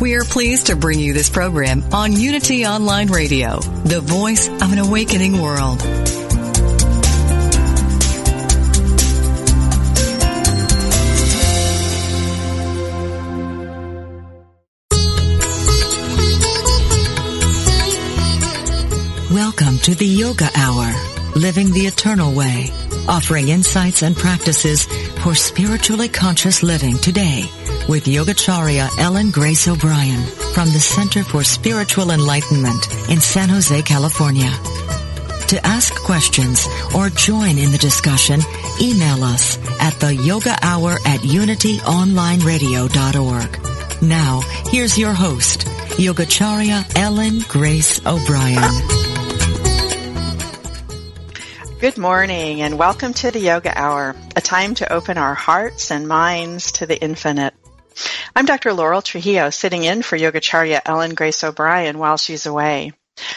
We are pleased to bring you this program on Unity Online Radio, the voice of an awakening world. Welcome to the Yoga Hour, Living the Eternal Way, offering insights and practices for spiritually conscious living today with Yogacharya Ellen Grace O'Brien from the Center for Spiritual Enlightenment in San Jose, California. To ask questions or join in the discussion, email us at the yoga hour at unityonlineradio.org. Now, here's your host, Yogacharya Ellen Grace O'Brien. Good morning and welcome to the Yoga Hour, a time to open our hearts and minds to the infinite. I'm Dr. Laurel Trujillo, sitting in for Yogacharya Ellen Grace O'Brien while she's away.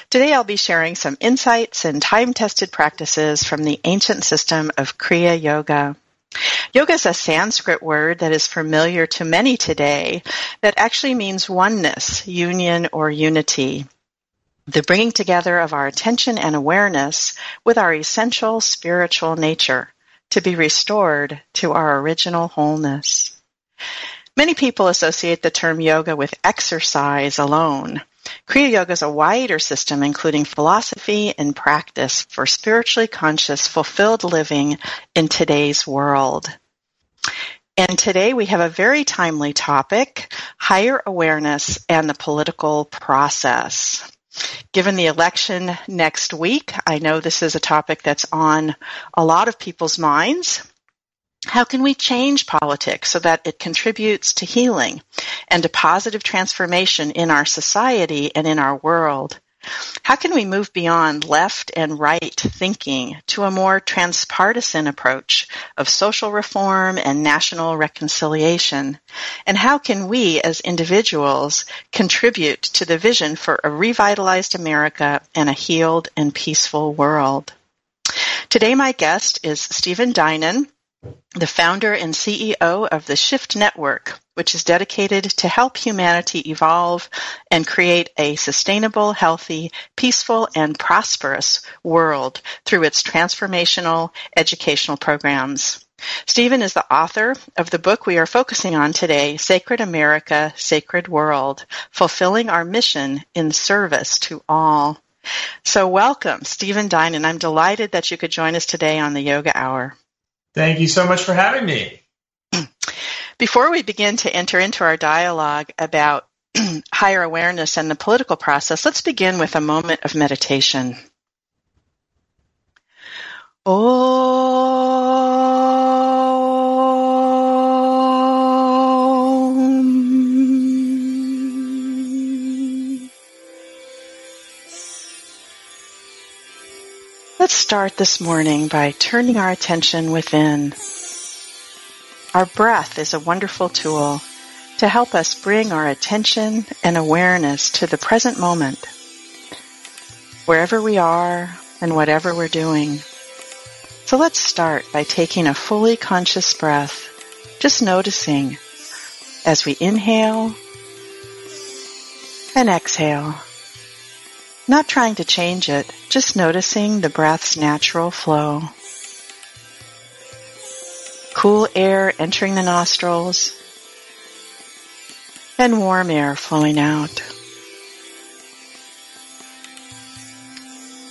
Today I'll be sharing some insights and time-tested practices from the ancient system of Kriya Yoga. Yoga is a Sanskrit word that is familiar to many today that actually means oneness, union, or unity the bringing together of our attention and awareness with our essential spiritual nature to be restored to our original wholeness. Many people associate the term yoga with exercise alone. Kriya Yoga is a wider system including philosophy and practice for spiritually conscious, fulfilled living in today's world. And today we have a very timely topic, higher awareness and the political process. Given the election next week, I know this is a topic that's on a lot of people's minds. How can we change politics so that it contributes to healing and to positive transformation in our society and in our world? How can we move beyond left and right thinking to a more transpartisan approach of social reform and national reconciliation? And how can we as individuals contribute to the vision for a revitalized America and a healed and peaceful world? Today my guest is Stephen Dinan, the founder and CEO of the Shift Network, which is dedicated to help humanity evolve and create a sustainable, healthy, peaceful, and prosperous world through its transformational educational programs. Stephen is the author of the book we are focusing on today, Sacred America, Sacred World, Fulfilling Our Mission in Service to All. So welcome, Stephen Dinan, and I'm delighted that you could join us today on the Yoga Hour. Thank you so much for having me. Before we begin to enter into our dialogue about higher awareness and the political process, let's begin with a moment of meditation. Om. Let's start this morning by turning our attention within. Our breath is a wonderful tool to help us bring our attention and awareness to the present moment, wherever we are and whatever we're doing. So let's start by taking a fully conscious breath, just noticing as we inhale and exhale. Not trying to change it, just noticing the breath's natural flow cool air entering the nostrils, and warm air flowing out.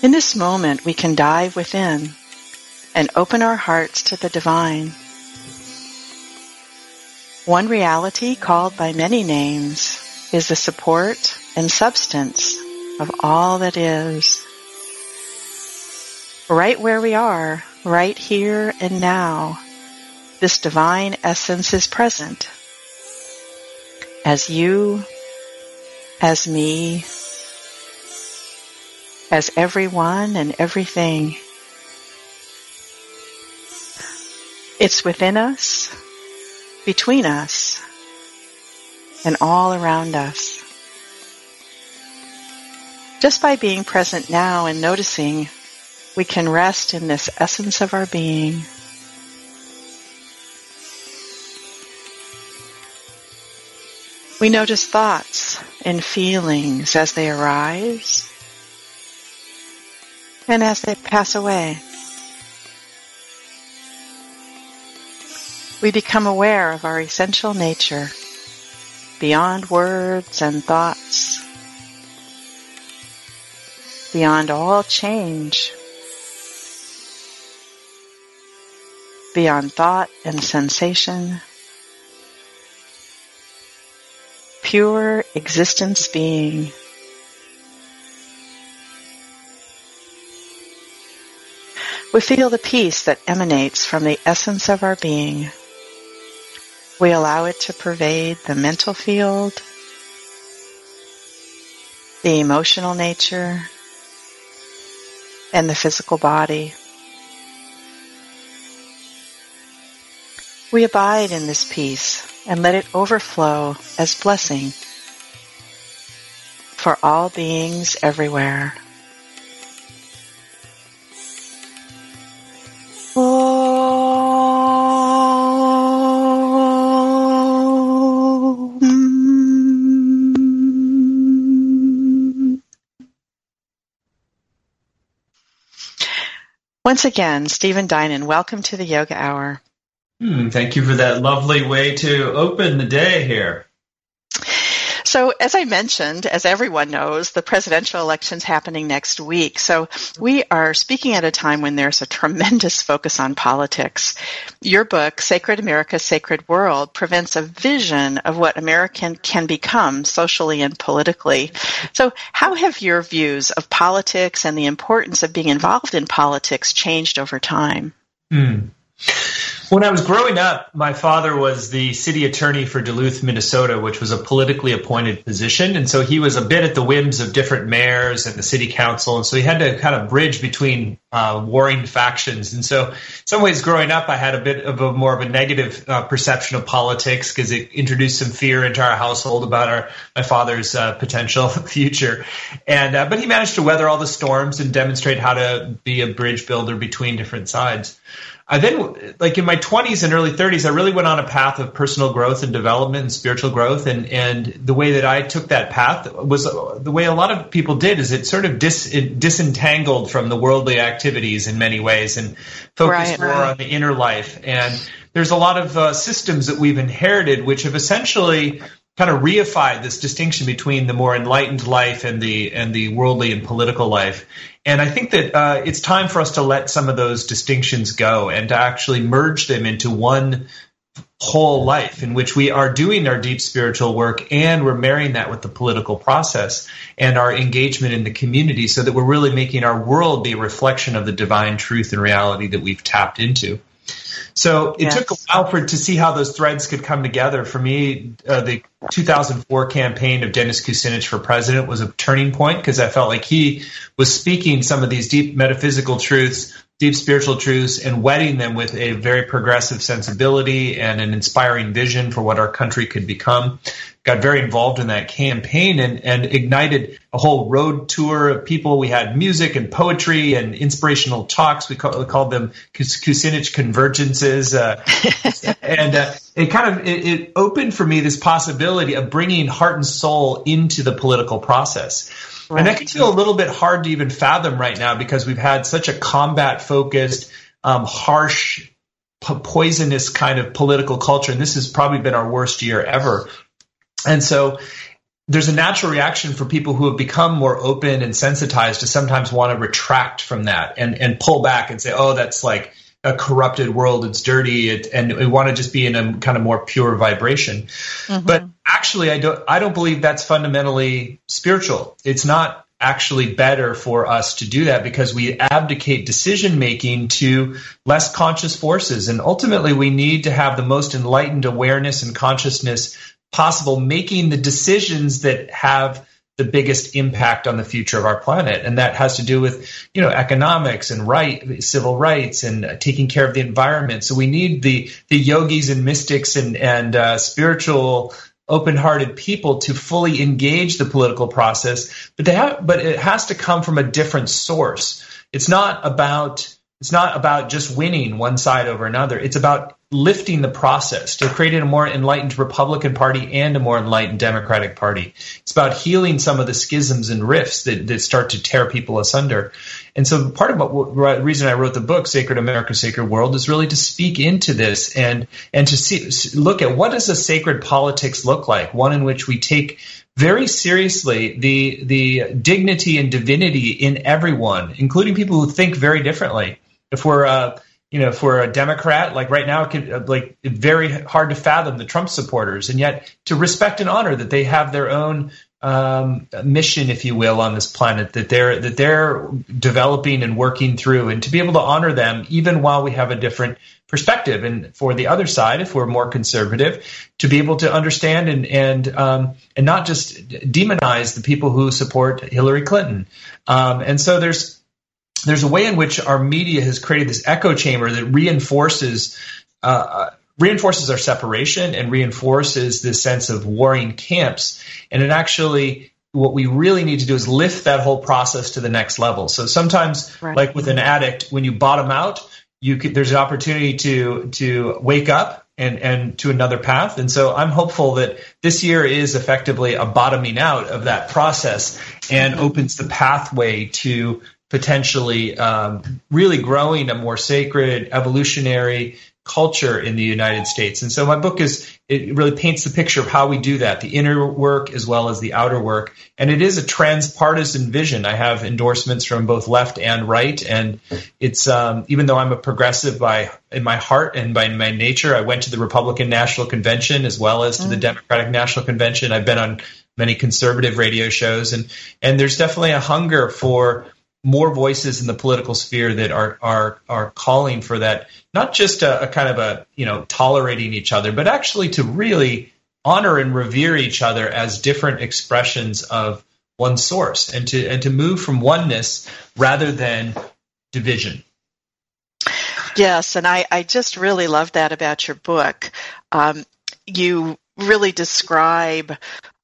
In this moment, we can dive within and open our hearts to the divine. One reality called by many names is the support and substance of all that is. Right where we are, right here and now, this divine essence is present. As you, as me, as everyone and everything. It's within us, between us, and all around us. Just by being present now and noticing, we can rest in this essence of our being. We notice thoughts and feelings as they arise and as they pass away. We become aware of our essential nature beyond words and thoughts, beyond all change, beyond thought and sensation, pure existence being. We feel the peace that emanates from the essence of our being. We allow it to pervade the mental field, the emotional nature, and the physical body. We abide in this peace and let it overflow as blessing for all beings everywhere. Once again, Stephen Dinan, welcome to the Yoga Hour. Hmm, thank you for that lovely way to open the day here. So, as I mentioned, as everyone knows, the presidential election's happening next week. So, we are speaking at a time when there's a tremendous focus on politics. Your book, Sacred America, Sacred World, presents a vision of what American can become socially and politically. So, how have your views of politics and the importance of being involved in politics changed over time? Hmm. When I was growing up, my father was the city attorney for Duluth, Minnesota, which was a politically appointed position. And so he was a bit at the whims of different mayors and the city council. And so he had to kind of bridge between uh, warring factions. And so, in some ways, growing up, I had a bit of a more of a negative uh, perception of politics because it introduced some fear into our household about our my father's uh, potential future. And uh, but he managed to weather all the storms and demonstrate how to be a bridge builder between different sides. I then, like in my 20s and early 30s, I really went on a path of personal growth and development and spiritual growth. And, and the way that I took that path was the way a lot of people did is it sort of dis, it disentangled from the worldly activities in many ways and focused right, more right. on the inner life. And there's a lot of uh, systems that we've inherited which have essentially kind of reified this distinction between the more enlightened life and the and the worldly and political life. And I think that uh, it's time for us to let some of those distinctions go and to actually merge them into one whole life in which we are doing our deep spiritual work and we're marrying that with the political process and our engagement in the community so that we're really making our world be a reflection of the divine truth and reality that we've tapped into. So it yes. took a while for to see how those threads could come together. For me, uh, the 2004 campaign of Dennis Kucinich for president was a turning point because I felt like he was speaking some of these deep metaphysical truths deep spiritual truths and wedding them with a very progressive sensibility and an inspiring vision for what our country could become. Got very involved in that campaign and, and ignited a whole road tour of people. We had music and poetry and inspirational talks. We, call, we called them Kucinich convergences. Uh, and uh, it kind of it, it opened for me this possibility of bringing heart and soul into the political process. Right. And that can feel a little bit hard to even fathom right now because we've had such a combat focused, um, harsh, poisonous kind of political culture. And this has probably been our worst year ever. And so there's a natural reaction for people who have become more open and sensitized to sometimes want to retract from that and, and pull back and say, oh, that's like a corrupted world, it's dirty, it, and we want to just be in a kind of more pure vibration. Mm-hmm. But actually, I don't, I don't believe that's fundamentally spiritual. It's not actually better for us to do that because we abdicate decision making to less conscious forces. And ultimately, we need to have the most enlightened awareness and consciousness possible, making the decisions that have the biggest impact on the future of our planet. And that has to do with you know economics and right civil rights and taking care of the environment. So we need the the yogis and mystics and and uh, spiritual open-hearted people to fully engage the political process, but they have, but it has to come from a different source. It's not about it's not about just winning one side over another. It's about lifting the process to creating a more enlightened Republican Party and a more enlightened Democratic Party. It's about healing some of the schisms and rifts that, that start to tear people asunder. And so part of what the reason I wrote the book, Sacred America, Sacred World, is really to speak into this and and to see look at what does a sacred politics look like, one in which we take very seriously the the dignity and divinity in everyone, including people who think very differently. If we're uh, you know, if we're a Democrat, like right now, it could uh, like very hard to fathom the Trump supporters, and yet to respect and honor that they have their own um, mission, if you will, on this planet that they're that they're developing and working through, and to be able to honor them even while we have a different perspective. And for the other side, if we're more conservative, to be able to understand and and um, and not just demonize the people who support Hillary Clinton. Um, and so there's there's a way in which our media has created this echo chamber that reinforces uh, reinforces our separation and reinforces this sense of warring camps. And it actually, what we really need to do is lift that whole process to the next level. So sometimes, right. like with an addict, when you bottom out, you could, there's an opportunity to to wake up and and to another path. And so I'm hopeful that this year is effectively a bottoming out of that process and opens the pathway to potentially um, really growing a more sacred evolutionary culture in the United States. And so my book is it really paints the picture of how we do that, the inner work as well as the outer work. And it is a transpartisan vision. I have endorsements from both left and right. And it's um, even though I'm a progressive by in my heart and by my nature, I went to the Republican National Convention as well as to the mm. Democratic National Convention. I've been on many conservative radio shows and and there's definitely a hunger for more voices in the political sphere that are are are calling for that not just a, a, kind of a you know tolerating each other but actually to really honor and revere each other as different expressions of one source and to and to move from oneness rather than division. Yes and i i just really love that about your book. Um, you really describe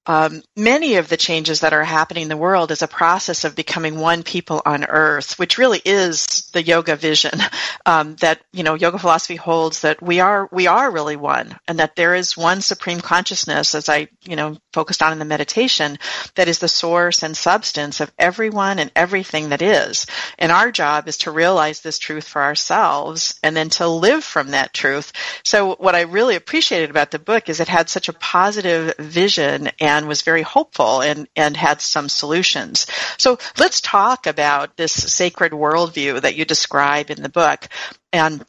um, many of the changes that are happening in the world is a process of becoming one people on earth, which really is the yoga vision. Um, that you know, yoga philosophy holds that we are we are really one, and that there is one supreme consciousness, as I you know focused on in the meditation, that is the source and substance of everyone and everything that is. And our job is to realize this truth for ourselves, and then to live from that truth. So, what I really appreciated about the book is it had such a positive vision and and was very hopeful and, and had some solutions. So let's talk about this sacred worldview that you describe in the book and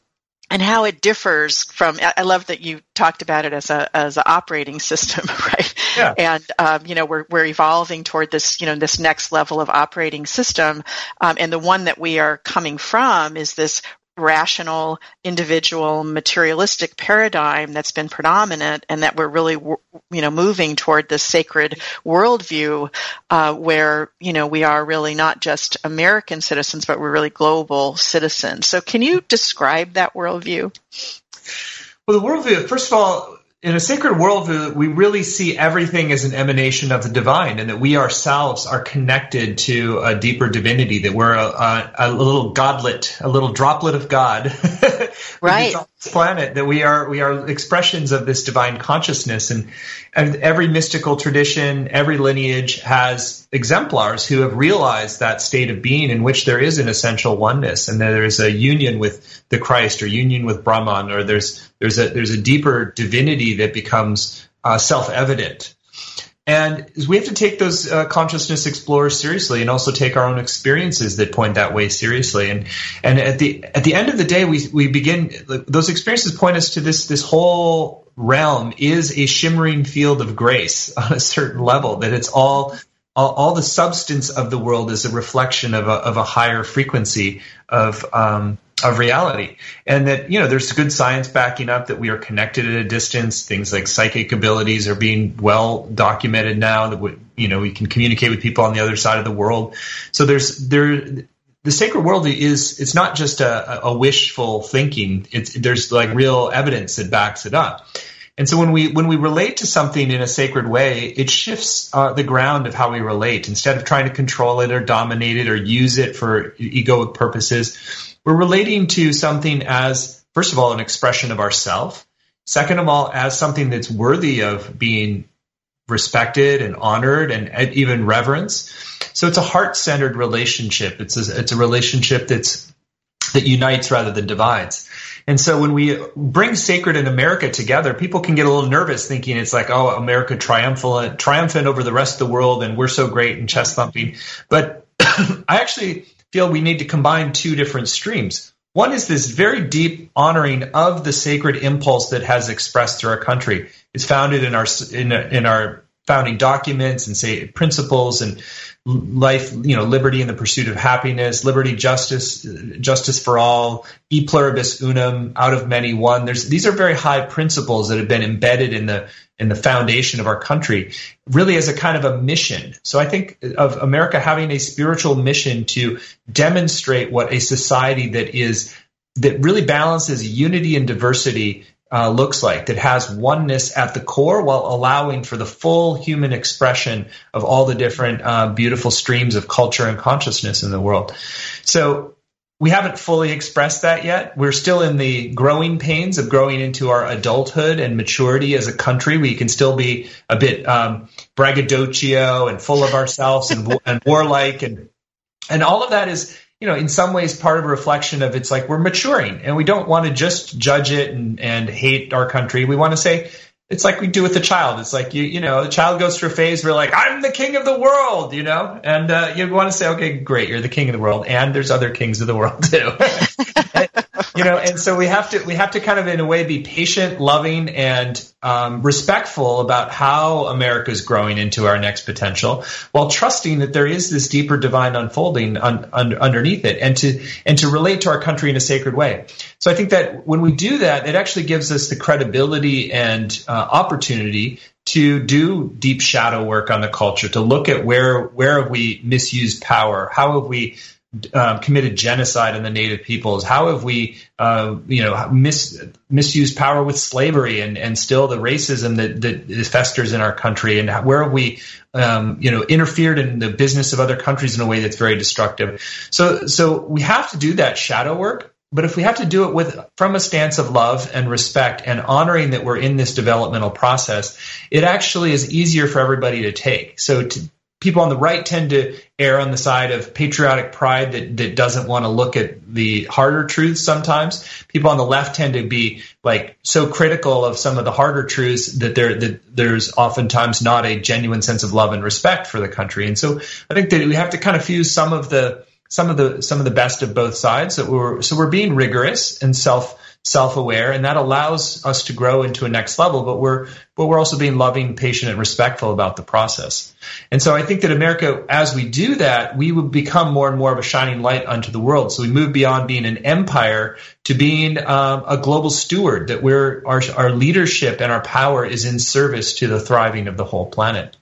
and how it differs from i love that you talked about it as a as an operating system right yeah. and um, you know we're, we're evolving toward this you know this next level of operating system um, and the one that we are coming from is this rational, individual, materialistic paradigm that's been predominant, and that we're really, you know, moving toward this sacred worldview, uh, where you know we are really not just American citizens, but we're really global citizens. So, can you describe that worldview? Well, the worldview, first of all, in a sacred worldview, we really see everything as an emanation of the divine, and that we ourselves are connected to a deeper divinity. That we're a, a, a little godlet, a little droplet of God, right? Planet. That we are we are expressions of this divine consciousness, and and every mystical tradition, every lineage has exemplars who have realized that state of being in which there is an essential oneness, and there is a union with the Christ, or union with Brahman, or there's there's a there's a deeper divinity that becomes uh, self evident. And we have to take those uh, consciousness explorers seriously, and also take our own experiences that point that way seriously. And and at the at the end of the day, we we begin those experiences point us to this this whole realm is a shimmering field of grace on a certain level. That it's all all, the substance of the world is a reflection of a of a higher frequency of um, of reality. And that you know there's good science backing up that we are connected at a distance. Things like psychic abilities are being well documented now that we, you know we can communicate with people on the other side of the world. So there's there the sacred world is it's not just a, a wishful thinking. It's there's like real evidence that backs it up. And so when we when we relate to something in a sacred way, it shifts uh, the ground of how we relate. Instead of trying to control it or dominate it or use it for egoic purposes, we're relating to something as, first of all, an expression of ourself. Second of all, as something that's worthy of being respected and honored and even reverence. So it's a heart-centered relationship. It's a, it's a relationship that's that unites rather than divides. And so when we bring sacred in America together, people can get a little nervous thinking it's like, oh, America triumphant, triumphant over the rest of the world and we're so great and chest thumping. But I actually feel we need to combine two different streams. One is this very deep honoring of the sacred impulse that has expressed through our country. It's founded in our in, in our founding documents and say principles and life, you know, liberty and the pursuit of happiness, liberty, justice, justice for all, e pluribus unum, out of many one. There's these are very high principles that have been embedded in the in the foundation of our country, really as a kind of a mission. So I think of America having a spiritual mission to demonstrate what a society that is that really balances unity and diversity uh, looks like that has oneness at the core while allowing for the full human expression of all the different uh, beautiful streams of culture and consciousness in the world. So we haven't fully expressed that yet. We're still in the growing pains of growing into our adulthood and maturity as a country. We can still be a bit um, braggadocio and full of ourselves and, and warlike and and all of that is you know, in some ways part of a reflection of it's like we're maturing and we don't want to just judge it and, and hate our country. We want to say, it's like we do with a child. It's like you, you know, the child goes through a phase where like I'm the king of the world, you know, and uh, you want to say, okay, great, you're the king of the world, and there's other kings of the world too. you know, and so we have to we have to kind of in a way be patient, loving, and um, respectful about how America is growing into our next potential, while trusting that there is this deeper divine unfolding un, un, underneath it, and to and to relate to our country in a sacred way. So I think that when we do that, it actually gives us the credibility and uh, opportunity to do deep shadow work on the culture, to look at where where have we misused power, how have we um, committed genocide on the native peoples? How have we, uh, you know, mis- misused power with slavery and, and still the racism that, that festers in our country? And where have we, um, you know, interfered in the business of other countries in a way that's very destructive? So, so we have to do that shadow work. But if we have to do it with from a stance of love and respect and honoring that we're in this developmental process, it actually is easier for everybody to take. So to, people on the right tend to err on the side of patriotic pride that, that doesn't want to look at the harder truths sometimes. People on the left tend to be like so critical of some of the harder truths that there that there's oftentimes not a genuine sense of love and respect for the country. And so I think that we have to kind of fuse some of the some of the some of the best of both sides that we're so we're being rigorous and self self-aware and that allows us to grow into a next level but we're but we're also being loving patient and respectful about the process. And so i think that america as we do that we would become more and more of a shining light unto the world. So we move beyond being an empire to being um, a global steward that we're our, our leadership and our power is in service to the thriving of the whole planet.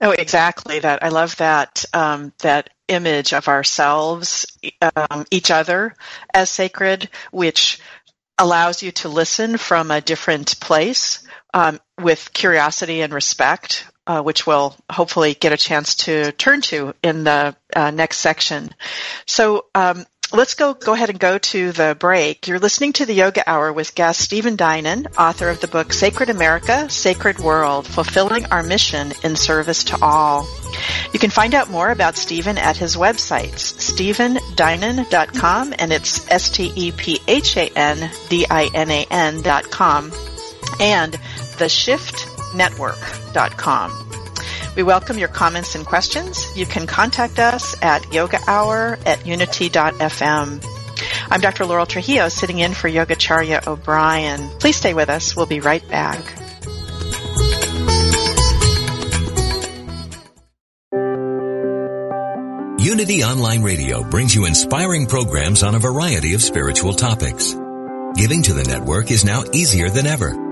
Oh, exactly. That. I love that um, that image of ourselves, um, each other as sacred, which allows you to listen from a different place um, with curiosity and respect, uh, which we'll hopefully get a chance to turn to in the uh, next section. So, um, let's go go ahead and go to the break. You're listening to the Yoga Hour with guest Stephen Dinan, author of the book Sacred America, Sacred World: Fulfilling Our Mission in Service to All. You can find out more about Stephen at his websites, stephendinan.com, and it's S-T-E-P-H-A-N-D-I-N-A-N dot com, and theshift yogahournetwork.com. We welcome your comments and questions. You can contact us at yogahour at unity.fm. I'm Dr. Laurel Trujillo sitting in for Yogacharya O'Brien. Please stay with us. We'll be right back. Unity Online Radio brings you inspiring programs on a variety of spiritual topics. Giving to the network is now easier than ever.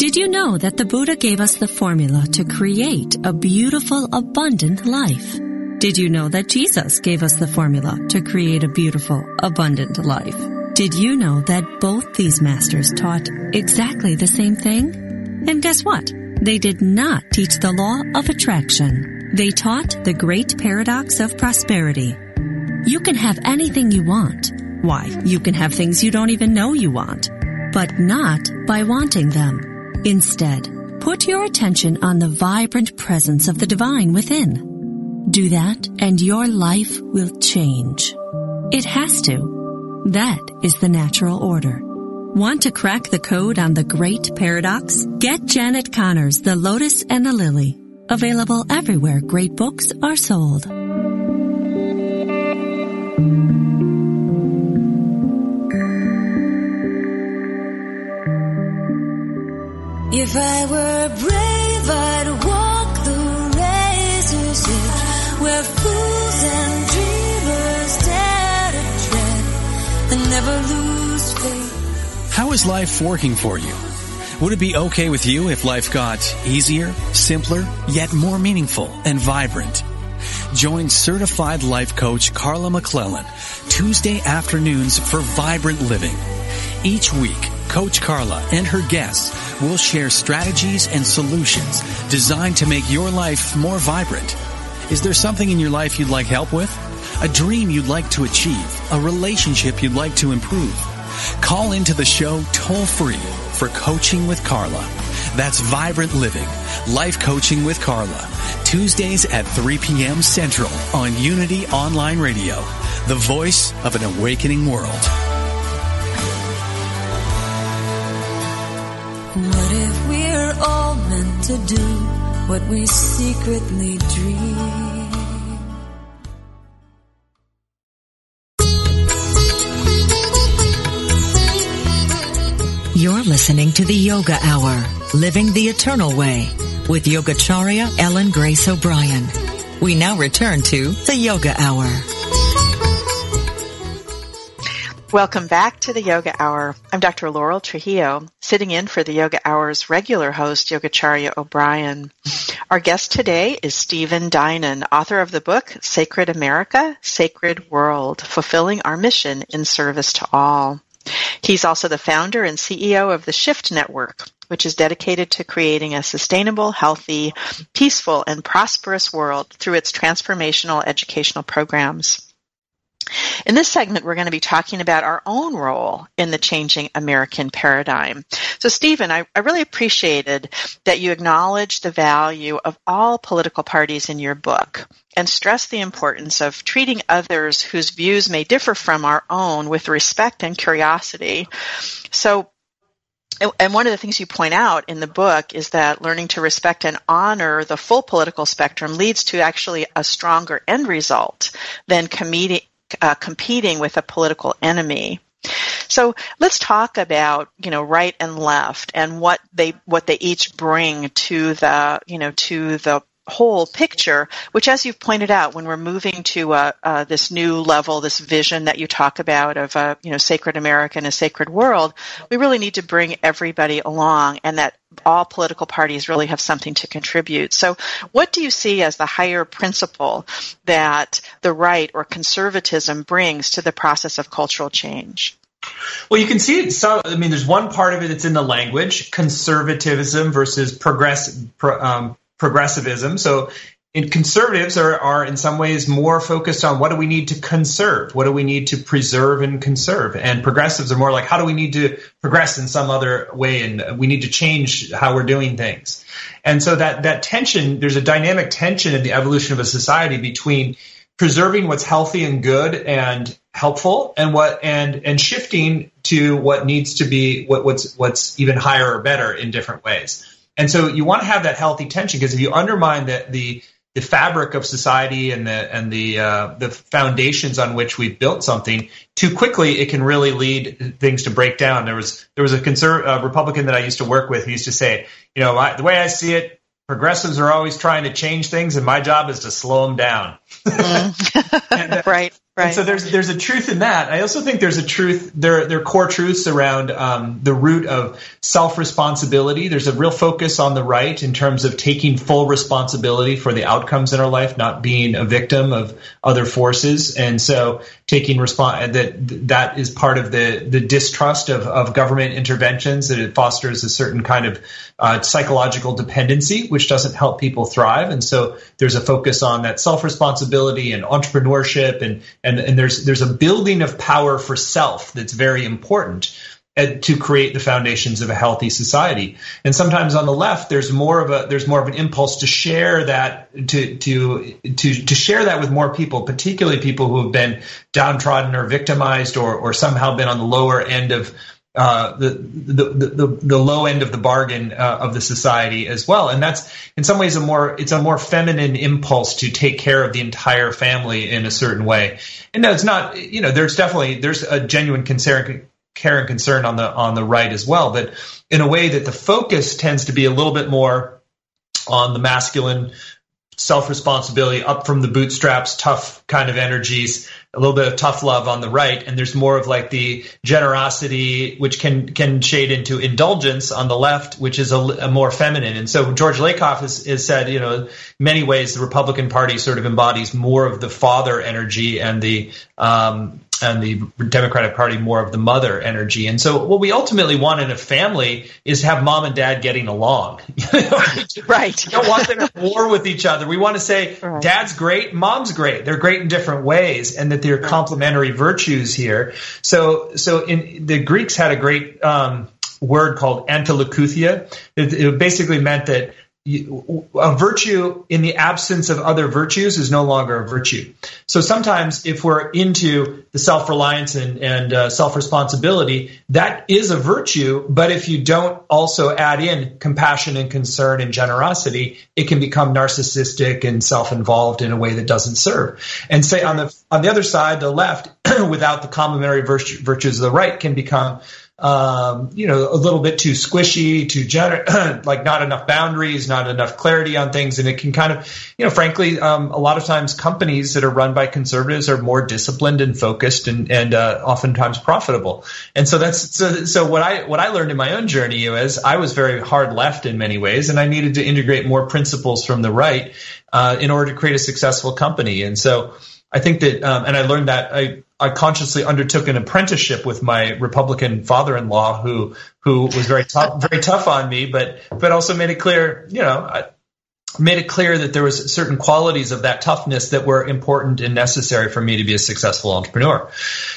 Did you know that the Buddha gave us the formula to create a beautiful, abundant life? Did you know that Jesus gave us the formula to create a beautiful, abundant life? Did you know that both these masters taught exactly the same thing? And guess what? They did not teach the law of attraction. They taught the great paradox of prosperity. You can have anything you want. Why, you can have things you don't even know you want, but not by wanting them. Instead, put your attention on the vibrant presence of the divine within. Do that and your life will change. It has to. That is the natural order. Want to crack the code on the great paradox? Get Janet Conner's The Lotus and the Lily. Available everywhere great books are sold. If I were brave, I'd walk the razor's edge where fools and dreamers dare to tread and never lose faith. How is life working for you? Would it be okay with you if life got easier, simpler, yet more meaningful and vibrant? Join certified life coach Carla McClellan Tuesday afternoons for Vibrant Living. Each week, Coach Carla and her guests will share strategies and solutions designed to make your life more vibrant. Is there something in your life you'd like help with? A dream you'd like to achieve? A relationship you'd like to improve? Call into the show toll free for Coaching with Carla. That's Vibrant Living, Life Coaching with Carla. Tuesdays at 3 p.m. Central on Unity Online Radio, the voice of an awakening world. What if we're all meant to do what we secretly dream? You're listening to the Yoga Hour, Living the Eternal Way, with Yogacharya Ellen Grace O'Brien. We now return to the Yoga Hour. Welcome back to the Yoga Hour. I'm Dr. Laurel Trujillo, sitting in for the Yoga Hour's regular host, Yogacharya O'Brien. Our guest today is Stephen Dinan, author of the book Sacred America, Sacred World, Fulfilling Our Mission in Service to All. He's also the founder and CEO of the Shift Network, which is dedicated to creating a sustainable, healthy, peaceful, and prosperous world through its transformational educational programs. In this segment, we're going to be talking about our own role in the changing American paradigm. So, Stephen, I, I, really appreciated that you acknowledged the value of all political parties in your book and stressed the importance of treating others whose views may differ from our own with respect and curiosity. So, and one of the things you point out in the book is that learning to respect and honor the full political spectrum leads to actually a stronger end result than comedi- uh, competing with a political enemy. So let's talk about you know right and left and what they what they each bring to the you know to the whole picture, which, as you've pointed out, when we're moving to uh, uh, this new level, this vision that you talk about of a you know sacred America and a sacred world, we really need to bring everybody along, and that all political parties really have something to contribute. So, what do you see as the higher principle that the right or conservatism brings to the process of cultural change? Well, you can see it. So, I mean, there's one part of it that's in the language: conservatism versus progress, pro, um, progressivism. So, conservatives are, are in some ways more focused on what do we need to conserve, what do we need to preserve and conserve, and progressives are more like how do we need to progress in some other way, and we need to change how we're doing things. And so that that tension, there's a dynamic tension in the evolution of a society between preserving what's healthy and good and helpful and what and and shifting to what needs to be what, what's what's even higher or better in different ways and so you want to have that healthy tension because if you undermine the the the fabric of society and the and the uh, the foundations on which we've built something too quickly, it can really lead things to break down. There was there was a conserv- uh, Republican that I used to work with. He used to say, you know, I, the way I see it, progressives are always trying to change things, and my job is to slow them down. Mm. and, uh, right. Right. And so there's there's a truth in that. I also think there's a truth there there are core truths around um, the root of self responsibility. There's a real focus on the right in terms of taking full responsibility for the outcomes in our life, not being a victim of other forces. And so taking response that that is part of the the distrust of, of government interventions that it fosters a certain kind of uh, psychological dependency, which doesn't help people thrive. And so there's a focus on that self responsibility and entrepreneurship and and, and there's there's a building of power for self that's very important uh, to create the foundations of a healthy society. And sometimes on the left, there's more of a there's more of an impulse to share that to to to to share that with more people, particularly people who have been downtrodden or victimized or or somehow been on the lower end of uh, the, the, the, the low end of the bargain uh, of the society as well. And that's in some ways a more, it's a more feminine impulse to take care of the entire family in a certain way. And no, it's not, you know, there's definitely, there's a genuine concern, care and concern on the, on the right as well. But in a way that the focus tends to be a little bit more on the masculine self responsibility up from the bootstraps, tough kind of energies a little bit of tough love on the right, and there's more of like the generosity, which can can shade into indulgence on the left, which is a, a more feminine. And so George Lakoff has, has said, you know, many ways the Republican Party sort of embodies more of the father energy and the um, and the Democratic Party more of the mother energy. And so, what we ultimately want in a family is have mom and dad getting along. right. We don't want them at war with each other. We want to say, right. dad's great, mom's great. They're great in different ways, and that they're right. complementary virtues here. So, so in the Greeks had a great um, word called antakolouthia. It, it basically meant that a virtue in the absence of other virtues is no longer a virtue. So sometimes, if we're into the self reliance and, and uh, self responsibility, that is a virtue. But if you don't also add in compassion and concern and generosity, it can become narcissistic and self involved in a way that doesn't serve. And say on the on the other side, the left, without the complementary virtues of the right, can become um, you know, a little bit too squishy, too gener- like not enough boundaries, not enough clarity on things, and it can kind of, you know, frankly, um, a lot of times companies that are run by conservatives are more disciplined and focused, and and uh, oftentimes profitable. And so that's so so what I what I learned in my own journey is I was very hard left in many ways, and I needed to integrate more principles from the right uh, in order to create a successful company. And so I think that, um, and I learned that I, I consciously undertook an apprenticeship with my Republican father-in-law, who who was very tough, very tough on me, but but also made it clear, you know, I made it clear that there was certain qualities of that toughness that were important and necessary for me to be a successful entrepreneur.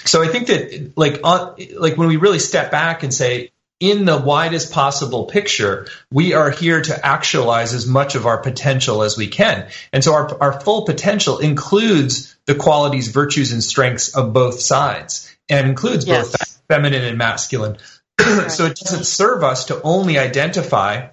So I think that, like, on, like when we really step back and say, in the widest possible picture, we are here to actualize as much of our potential as we can. And so our, our full potential includes the qualities, virtues, and strengths of both sides and includes yes. both feminine and masculine. so it doesn't serve us to only identify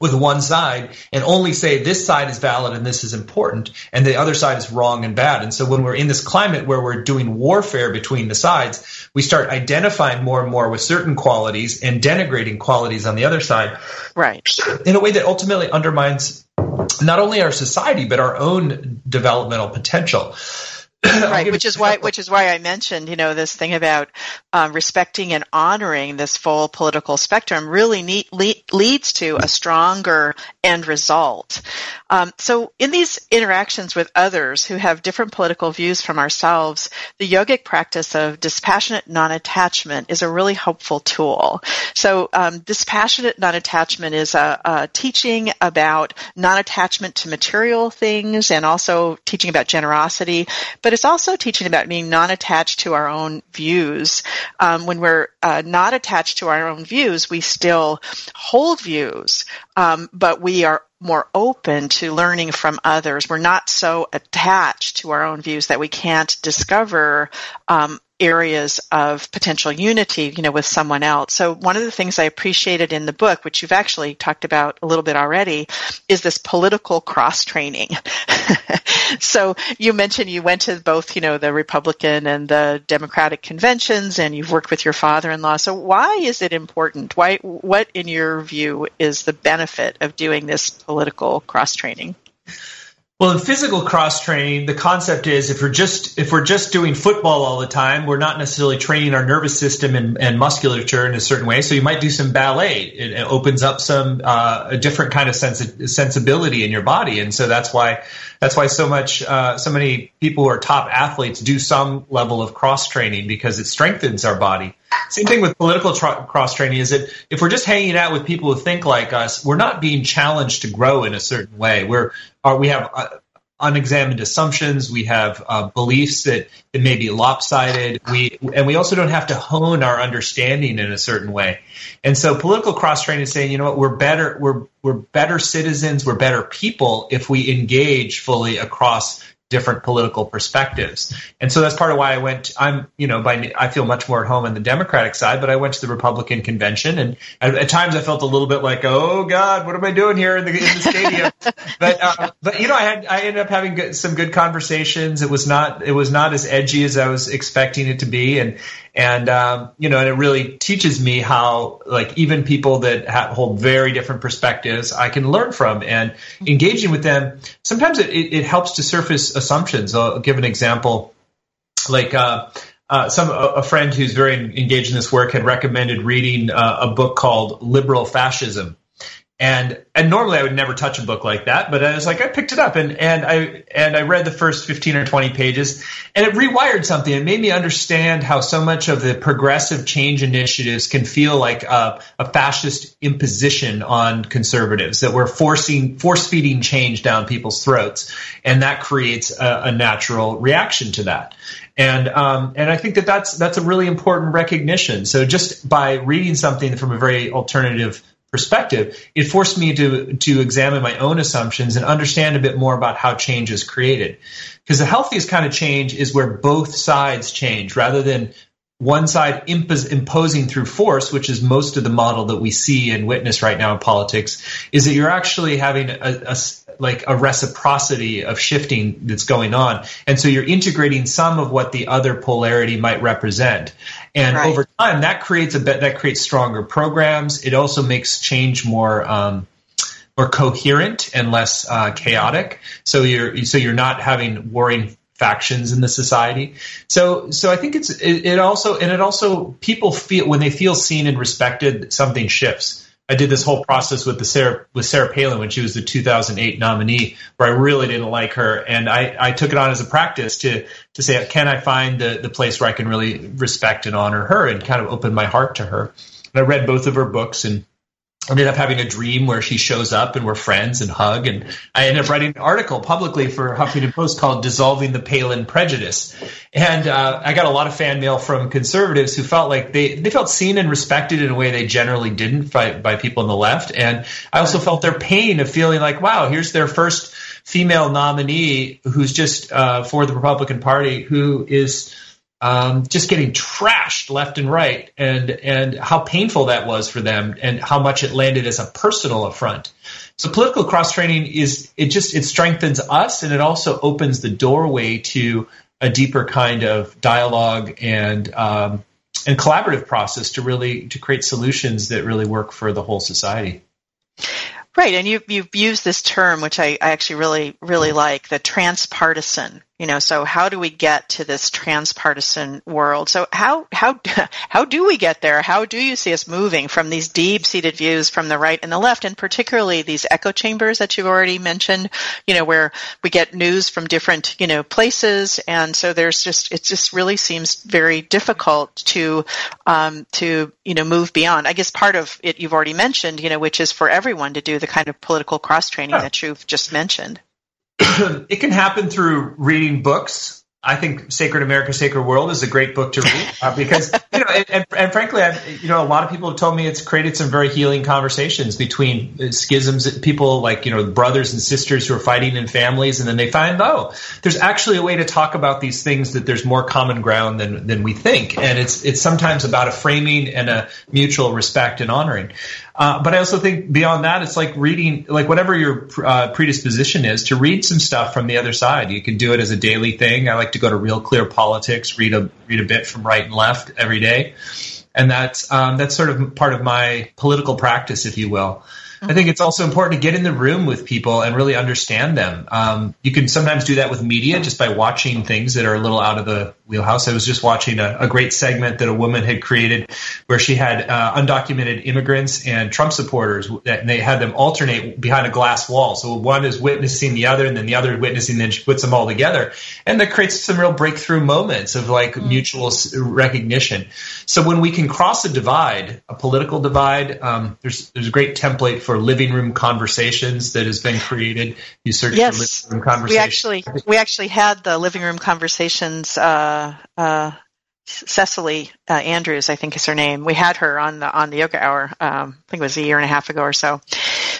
with one side and only say this side is valid and this is important and the other side is wrong and bad. And so when we're in this climate where we're doing warfare between the sides, we start identifying more and more with certain qualities and denigrating qualities on the other side. Right. In a way that ultimately undermines not only our society but our own developmental potential. Right, which is why which is why I mentioned, you know, this thing about um, respecting and honoring this full political spectrum really need, le- leads to a stronger end result. Um, so, in these interactions with others who have different political views from ourselves, the yogic practice of dispassionate non-attachment is a really helpful tool. So, um, dispassionate non-attachment is a, a teaching about non-attachment to material things and also teaching about generosity, but but it's also teaching about being non-attached to our own views. Um, when we're uh, not attached to our own views, we still hold views, um, but we are more open to learning from others. We're not so attached to our own views that we can't discover um, areas of potential unity, you know, with someone else. So one of the things I appreciated in the book, which you've actually talked about a little bit already, is this political cross training. so you mentioned you went to both, you know, the Republican and the Democratic conventions and you've worked with your father-in-law. So why is it important? Why, what in your view is the benefit of doing this political cross training? Well, in physical cross training, the concept is if we're just if we're just doing football all the time, we're not necessarily training our nervous system and, and musculature in a certain way. So you might do some ballet. It, it opens up some uh, a different kind of sensi- sensibility in your body, and so that's why that's why so much uh, so many people who are top athletes do some level of cross training because it strengthens our body. Same thing with political tra- cross training is that if we're just hanging out with people who think like us, we're not being challenged to grow in a certain way. We're are, we have uh, unexamined assumptions. We have uh, beliefs that, that may be lopsided. We and we also don't have to hone our understanding in a certain way. And so, political cross training is saying, you know what, we're better. We're we're better citizens. We're better people if we engage fully across different political perspectives. And so that's part of why I went. I'm, you know, by I feel much more at home on the Democratic side, but I went to the Republican convention, and at, at times I felt a little bit like, oh God, what am I doing here in the, in the stadium? but uh, but you know, I had I ended up having good, some good conversations. It was not it was not as edgy as I was expecting it to be, and and um, you know, and it really teaches me how like even people that ha- hold very different perspectives, I can learn from and engaging with them. Sometimes it, it, it helps to surface assumptions. I'll give an example, like. Uh, uh, some a, friend who's very engaged in this work had recommended reading uh, a book called Liberal Fascism, and and normally I would never touch a book like that, but I was like I picked it up and and I and I read the first fifteen or twenty pages, and it rewired something. It made me understand how so much of the progressive change initiatives can feel like a, a fascist imposition on conservatives that we're forcing force feeding change down people's throats, and that creates a, a natural reaction to that. And um, and I think that that's that's a really important recognition. So just by reading something from a very alternative perspective, it forced me to to examine my own assumptions and understand a bit more about how change is created. Because the healthiest kind of change is where both sides change rather than one side impos- imposing through force, which is most of the model that we see and witness right now in politics, is that you're actually having a, a like a reciprocity of shifting that's going on, and so you're integrating some of what the other polarity might represent. And right. over time, that creates a that creates stronger programs. It also makes change more. Um, more coherent and less uh, chaotic. So you're so you're not having warring factions in the society. So so I think it's it, it, also and it also people feel when they feel seen and respected, something shifts. I did this whole process with the Sarah with Sarah Palin when she was the 2008 nominee, where I really didn't like her, and I, I took it on as a practice to to say, can I find the the place where I can really respect and honor her, and kind of open my heart to her. And I read both of her books and ended up having a dream where she shows up and we're friends and hug. And I ended up writing an article publicly for Huffington Post called Dissolving the Palin Prejudice. And uh, I got a lot of fan mail from conservatives who felt like they, they felt seen and respected in a way they generally didn't by, by people on the left. And I also felt their pain of feeling like, wow, here's their first female nominee who's just uh, for the Republican Party who is – um, just getting trashed left and right, and and how painful that was for them, and how much it landed as a personal affront. So political cross training is it just it strengthens us, and it also opens the doorway to a deeper kind of dialogue and um, and collaborative process to really to create solutions that really work for the whole society. Right, and you, you've used this term, which I, I actually really, really like, the transpartisan you know so how do we get to this transpartisan world? So how how how do we get there? How do you see us moving from these deep seated views from the right and the left and particularly these echo chambers that you've already mentioned you know where we get news from different you know places? And so there's just it just really seems very difficult to um, to you know move beyond. I guess part of it you've already mentioned you know which is for everyone to do the kind of political cross training that you've just mentioned it can happen through reading books. I think Sacred America, Sacred World is a great book to read uh, because, you know, and, and, frankly, I've, you know, a lot of people have told me it's created some very healing conversations between uh, schisms, people like, you know, brothers and sisters who are fighting in families. And then they find, oh, there's actually a way to talk about these things that there's more common ground than, than we think. And it's, it's sometimes about a framing and a mutual respect and honoring. Uh, but I also think beyond that, it's like reading, like whatever your uh, predisposition is, to read some stuff from the other side. You can do it as a daily thing. I like to go to Real Clear Politics, read a read a bit from right and left every day, and that's um, that's sort of part of my political practice, if you will. I think it's also important to get in the room with people and really understand them. Um, you can sometimes do that with media just by watching things that are a little out of the wheelhouse. I was just watching a, a great segment that a woman had created where she had uh, undocumented immigrants and Trump supporters, and they had them alternate behind a glass wall. So one is witnessing the other, and then the other is witnessing, and then she puts them all together, and that creates some real breakthrough moments of like mm-hmm. mutual recognition. So when we can cross a divide, a political divide, um, there's there's a great template for living room conversations that has been created. You search yes. for living room conversations. We actually we actually had the living room conversations. Uh, uh, Cecily uh, Andrews, I think is her name. We had her on the on the yoga hour. Um, I think it was a year and a half ago or so.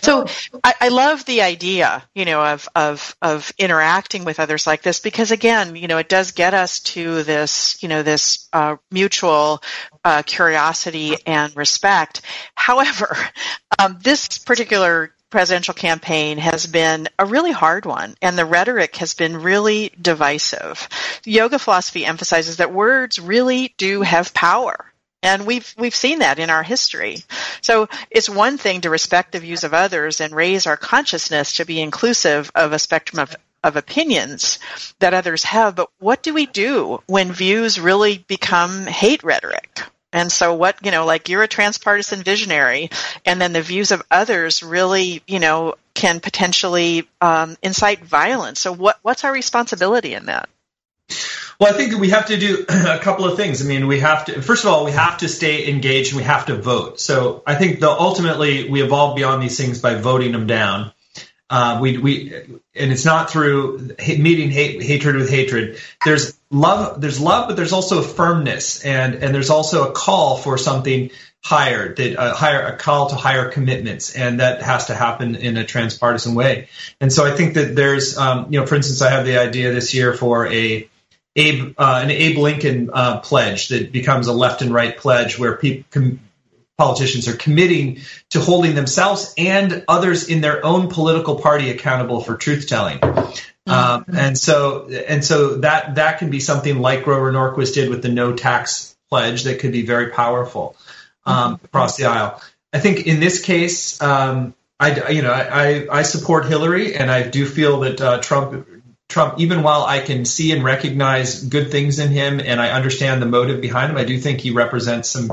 So I, I, love the idea, you know, of of of interacting with others like this because again, you know, it does get us to this, you know, this uh, mutual uh, curiosity and respect. However, um, this particular presidential campaign has been a really hard one, and the rhetoric has been really divisive. Yoga philosophy emphasizes that words really do have power. And we've we've seen that in our history. So it's one thing to respect the views of others and raise our consciousness to be inclusive of a spectrum of of opinions that others have, but what do we do when views really become hate rhetoric? And so what, you know, like you're a transpartisan visionary and then the views of others really, you know, can potentially um, incite violence. So what, what's our responsibility in that? Well, I think we have to do a couple of things. I mean, we have to, first of all, we have to stay engaged and we have to vote. So I think the ultimately we evolve beyond these things by voting them down. Uh, we, we, and it's not through meeting hate, hatred with hatred. There's love, there's love, but there's also firmness, and and there's also a call for something higher, that uh, higher a call to higher commitments, and that has to happen in a transpartisan way. And so I think that there's, um, you know, for instance, I have the idea this year for a Abe, uh, an Abe Lincoln uh, pledge that becomes a left and right pledge where people. Com- politicians are committing to holding themselves and others in their own political party accountable for truth telling. Mm-hmm. Um, and so, and so that that can be something like Grover Norquist did with the no tax pledge that could be very powerful um, mm-hmm. across the aisle. I think in this case, um, I you know I, I support Hillary, and I do feel that uh, Trump Trump, even while I can see and recognize good things in him, and I understand the motive behind him, I do think he represents some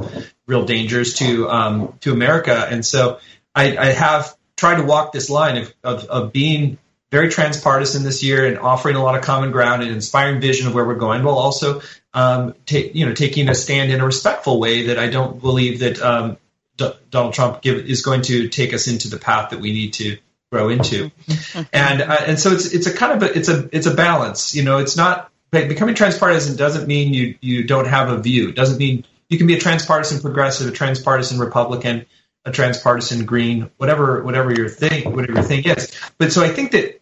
real dangers to um, to America. And so I, I, have tried to walk this line of, of, of being very transpartisan this year and offering a lot of common ground and inspiring vision of where we're going, while also um, ta- you know taking a stand in a respectful way that I don't believe that um, D- Donald Trump give, is going to take us into the path that we need to grow into. and uh, and so it's it's a kind of a it's a it's a balance. You know, it's not becoming transpartisan doesn't mean you you don't have a view. It doesn't mean you can be a transpartisan progressive, a transpartisan Republican, a transpartisan Green, whatever whatever your thing whatever your thing is. But so I think that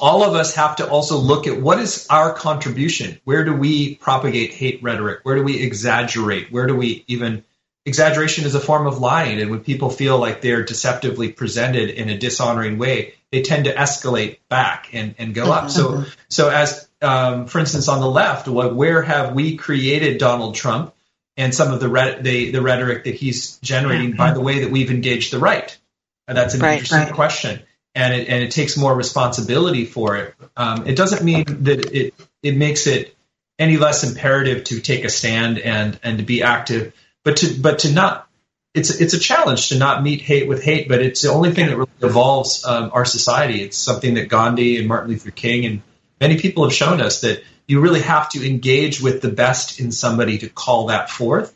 all of us have to also look at what is our contribution. Where do we propagate hate rhetoric? Where do we exaggerate? Where do we even exaggeration is a form of lying, and when people feel like they're deceptively presented in a dishonoring way, they tend to escalate back and, and go up. So, mm-hmm. so as um, for instance, on the left, what, where have we created Donald Trump and some of the re- the, the rhetoric that he's generating by the way that we've engaged the right? And that's an right, interesting right. question. and it, and it takes more responsibility for it. Um, it doesn't mean that it it makes it any less imperative to take a stand and and to be active, but to but to not. It's it's a challenge to not meet hate with hate, but it's the only thing that really evolves um, our society. It's something that Gandhi and Martin Luther King and many people have shown us that you really have to engage with the best in somebody to call that forth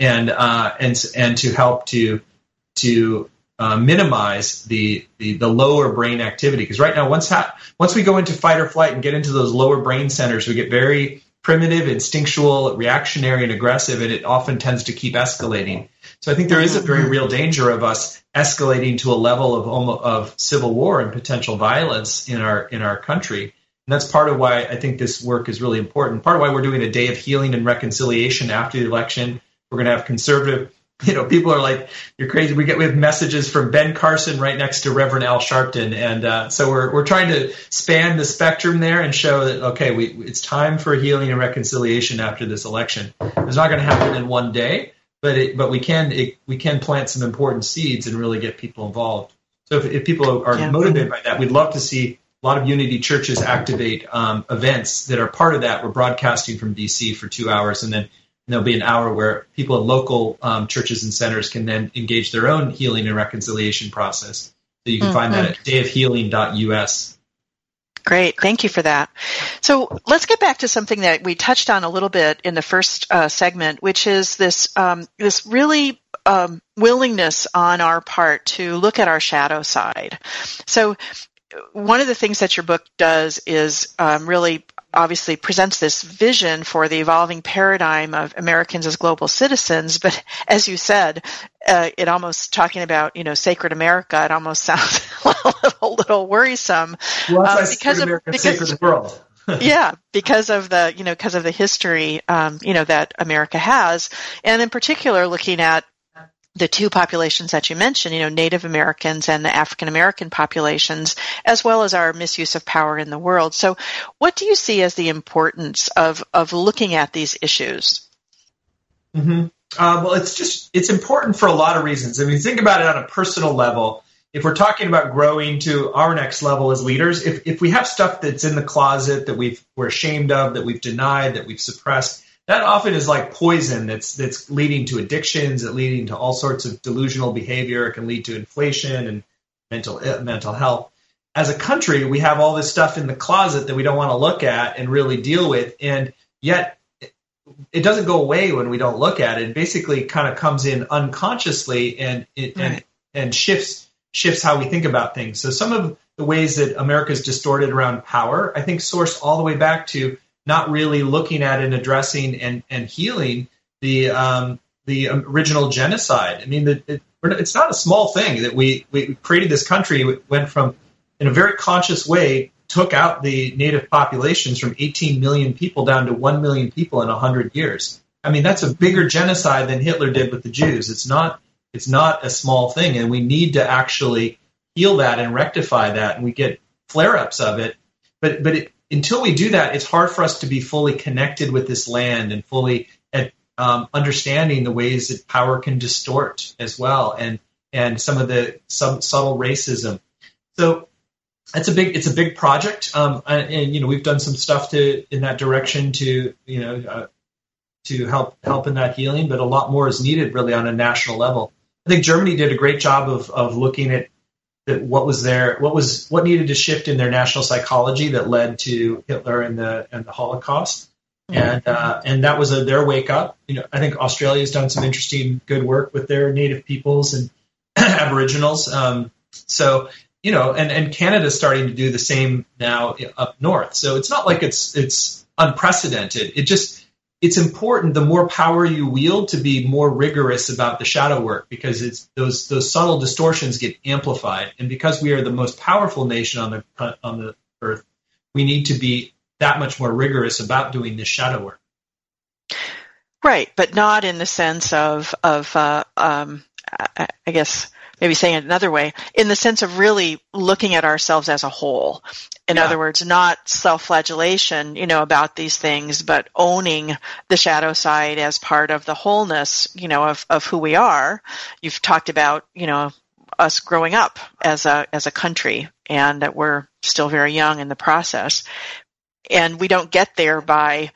and uh, and and to help to to uh, minimize the, the, the lower brain activity because right now once ha- once we go into fight or flight and get into those lower brain centers we get very primitive instinctual reactionary and aggressive and it often tends to keep escalating. So i think there is a very real danger of us escalating to a level of of civil war and potential violence in our in our country. And that's part of why i think this work is really important. Part of why we're doing a day of healing and reconciliation after the election. We're going to have conservative you know, people are like, "You're crazy." We get we have messages from Ben Carson right next to Reverend Al Sharpton, and uh, so we're we're trying to span the spectrum there and show that okay, we it's time for healing and reconciliation after this election. It's not going to happen in one day, but it, but we can it, we can plant some important seeds and really get people involved. So if, if people are yeah. motivated by that, we'd love to see a lot of Unity churches activate um, events that are part of that. We're broadcasting from DC for two hours, and then there'll be an hour where people in local um, churches and centers can then engage their own healing and reconciliation process. So you can mm-hmm. find that at dayofhealing.us. Great, thank you for that. So let's get back to something that we touched on a little bit in the first uh, segment, which is this um, this really um, willingness on our part to look at our shadow side. So one of the things that your book does is um, really obviously presents this vision for the evolving paradigm of Americans as global citizens. But as you said, uh, it almost talking about you know sacred America. It almost sounds a little, little worrisome well, um, because of America, because world. yeah, because of the you know because of the history um, you know that America has, and in particular looking at the two populations that you mentioned, you know, Native Americans and the African American populations, as well as our misuse of power in the world. So, what do you see as the importance of of looking at these issues? Mm-hmm. Uh, well, it's just it's important for a lot of reasons. I mean, think about it on a personal level. If we're talking about growing to our next level as leaders, if if we have stuff that's in the closet that we've we're ashamed of, that we've denied, that we've suppressed, that often is like poison that's that's leading to addictions, it leading to all sorts of delusional behavior. It can lead to inflation and mental uh, mental health. As a country, we have all this stuff in the closet that we don't want to look at and really deal with, and yet it doesn't go away when we don't look at it. It basically kind of comes in unconsciously and it, right. and and shifts shifts how we think about things. So some of the ways that America is distorted around power, I think, source all the way back to not really looking at and addressing and, and healing the um, the original genocide. I mean, the, it, it's not a small thing that we, we created this country. We went from, in a very conscious way, took out the native populations from 18 million people down to 1 million people in 100 years. I mean, that's a bigger genocide than Hitler did with the Jews. It's not it's not a small thing, and we need to actually heal that and rectify that. And we get flare ups of it, but but it, until we do that, it's hard for us to be fully connected with this land and fully at, um, understanding the ways that power can distort as well, and and some of the some subtle racism. So it's a big it's a big project, um, and, and, you know we've done some stuff to in that direction to you know uh, to help help in that healing, but a lot more is needed really on a national level. I think Germany did a great job of of looking at that what was there, what was what needed to shift in their national psychology that led to Hitler and the and the Holocaust, and uh, and that was a, their wake up. You know, I think Australia has done some interesting good work with their native peoples and Aboriginals. Um, so you know, and and Canada's starting to do the same now up north. So it's not like it's it's unprecedented. It just it's important the more power you wield to be more rigorous about the shadow work because it's those those subtle distortions get amplified. And because we are the most powerful nation on the on the earth we need to be that much more rigorous about doing this shadow work. Right but not in the sense of of uh, um, I, I guess maybe saying it another way, in the sense of really looking at ourselves as a whole. In yeah. other words, not self-flagellation, you know, about these things, but owning the shadow side as part of the wholeness, you know, of, of who we are. You've talked about, you know, us growing up as a as a country and that we're still very young in the process. And we don't get there by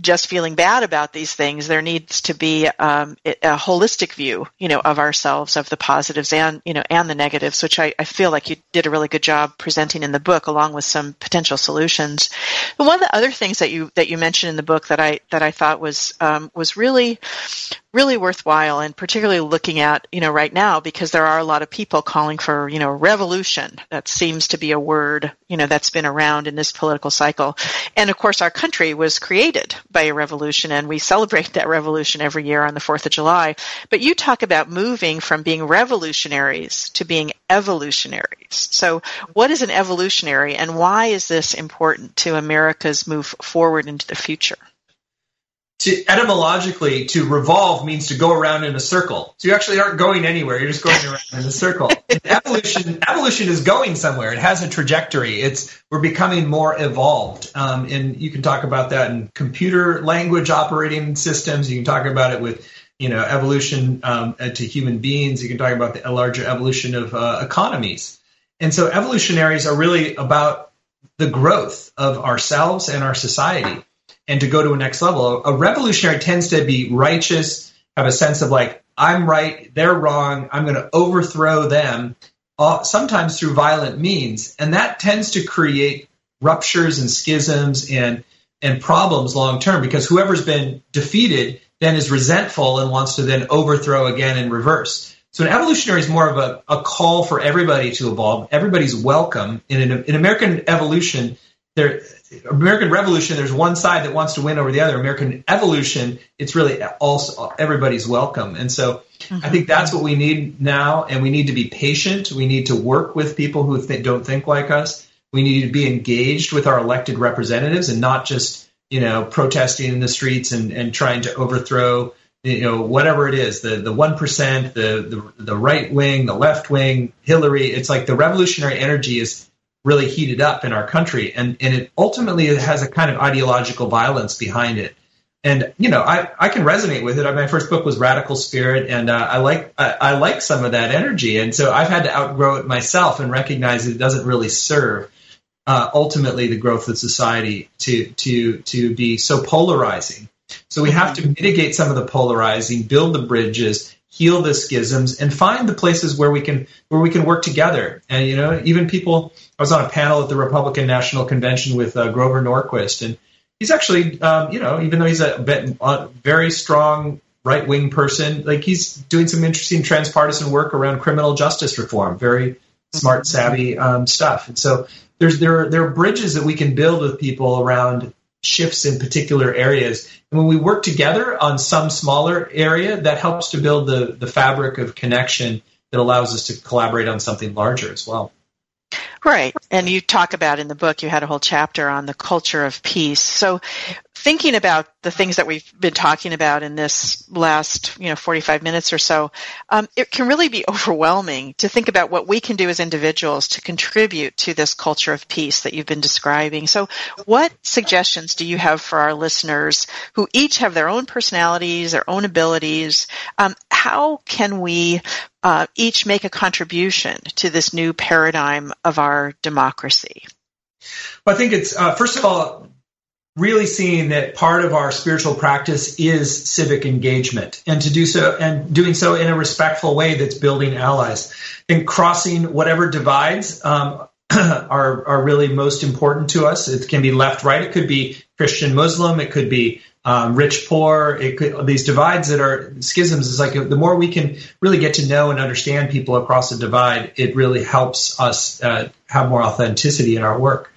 just feeling bad about these things. There needs to be um, a holistic view, you know, of ourselves, of the positives and you know and the negatives, which I, I feel like you did a really good job presenting in the book, along with some potential solutions. And one of the other things that you that you mentioned in the book that I that I thought was um, was really really worthwhile and particularly looking at, you know, right now because there are a lot of people calling for, you know, revolution. That seems to be a word, you know, that's been around in this political cycle. And of course our country was created by a revolution and we celebrate that revolution every year on the 4th of July. But you talk about moving from being revolutionaries to being evolutionaries. So what is an evolutionary and why is this important to America's move forward into the future? To etymologically to revolve means to go around in a circle. So you actually aren't going anywhere. You're just going around in a circle. evolution evolution is going somewhere. It has a trajectory. It's we're becoming more evolved. Um, and you can talk about that in computer language operating systems. You can talk about it with you know evolution um, to human beings. You can talk about the larger evolution of uh, economies. And so evolutionaries are really about the growth of ourselves and our society and to go to a next level. A revolutionary tends to be righteous, have a sense of like, I'm right, they're wrong, I'm going to overthrow them, uh, sometimes through violent means. And that tends to create ruptures and schisms and, and problems long term because whoever's been defeated then is resentful and wants to then overthrow again in reverse. So an evolutionary is more of a, a call for everybody to evolve. Everybody's welcome. In, an, in American evolution, there American Revolution, there's one side that wants to win over the other. American Evolution, it's really also everybody's welcome. And so mm-hmm. I think that's what we need now. And we need to be patient. We need to work with people who th- don't think like us. We need to be engaged with our elected representatives and not just, you know, protesting in the streets and, and trying to overthrow, you know, whatever it is, the, the 1%, the, the, the right wing, the left wing, Hillary. It's like the revolutionary energy is really heated up in our country, and and it ultimately has a kind of ideological violence behind it. And you know, I, I can resonate with it. My first book was Radical Spirit, and uh, I like I, I, like some of that energy. And so I've had to outgrow it myself and recognize that it doesn't really serve uh, ultimately the growth of society to to to be so polarizing. So we have to mitigate some of the polarizing, build the bridges, heal the schisms and find the places where we can where we can work together. And you know, even people. I was on a panel at the Republican National Convention with uh, Grover Norquist, and he's actually, um, you know, even though he's a bit, uh, very strong right wing person, like he's doing some interesting transpartisan work around criminal justice reform. Very smart, savvy um, stuff. And so there's there there are bridges that we can build with people around shifts in particular areas. And when we work together on some smaller area, that helps to build the, the fabric of connection that allows us to collaborate on something larger as well. Right. And you talk about in the book, you had a whole chapter on the culture of peace. So thinking about the things that we've been talking about in this last, you know, 45 minutes or so, um, it can really be overwhelming to think about what we can do as individuals to contribute to this culture of peace that you've been describing. So what suggestions do you have for our listeners who each have their own personalities, their own abilities? Um, how can we uh, each make a contribution to this new paradigm of our democracy? Well, I think it's, uh, first of all, really seeing that part of our spiritual practice is civic engagement and to do so and doing so in a respectful way that's building allies and crossing whatever divides um, are are really most important to us. It can be left right. It could be christian muslim. It could be um, rich poor. It could these divides that are schisms is like the more we can really get to know and understand people across a divide it really helps us uh, have more authenticity in our work.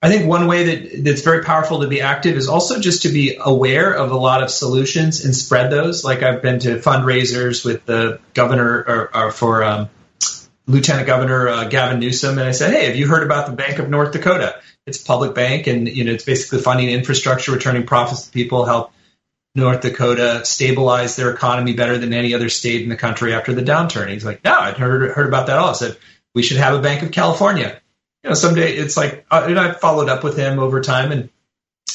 I think one way that that's very powerful to be active is also just to be aware of a lot of solutions and spread those. Like I've been to fundraisers with the governor or, or for um, Lieutenant Governor uh, Gavin Newsom, and I said, "Hey, have you heard about the Bank of North Dakota? It's a public bank, and you know it's basically funding infrastructure, returning profits to people, help North Dakota stabilize their economy better than any other state in the country after the downturn." He's like, "No, I'd heard heard about that all." I said, "We should have a Bank of California." you know, someday it's like, uh, and I followed up with him over time, and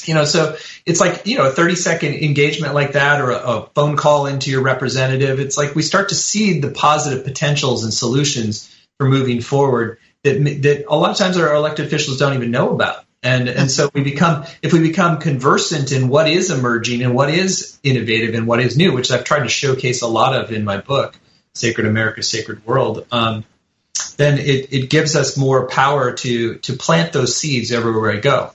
you know, so it's like you know, a thirty second engagement like that, or a, a phone call into your representative. It's like we start to see the positive potentials and solutions for moving forward. that that a lot of times our elected officials don't even know about. And and so we become if we become conversant in what is emerging and what is innovative and what is new, which I've tried to showcase a lot of in my book, Sacred America, Sacred World. Um, then it, it gives us more power to to plant those seeds everywhere I go.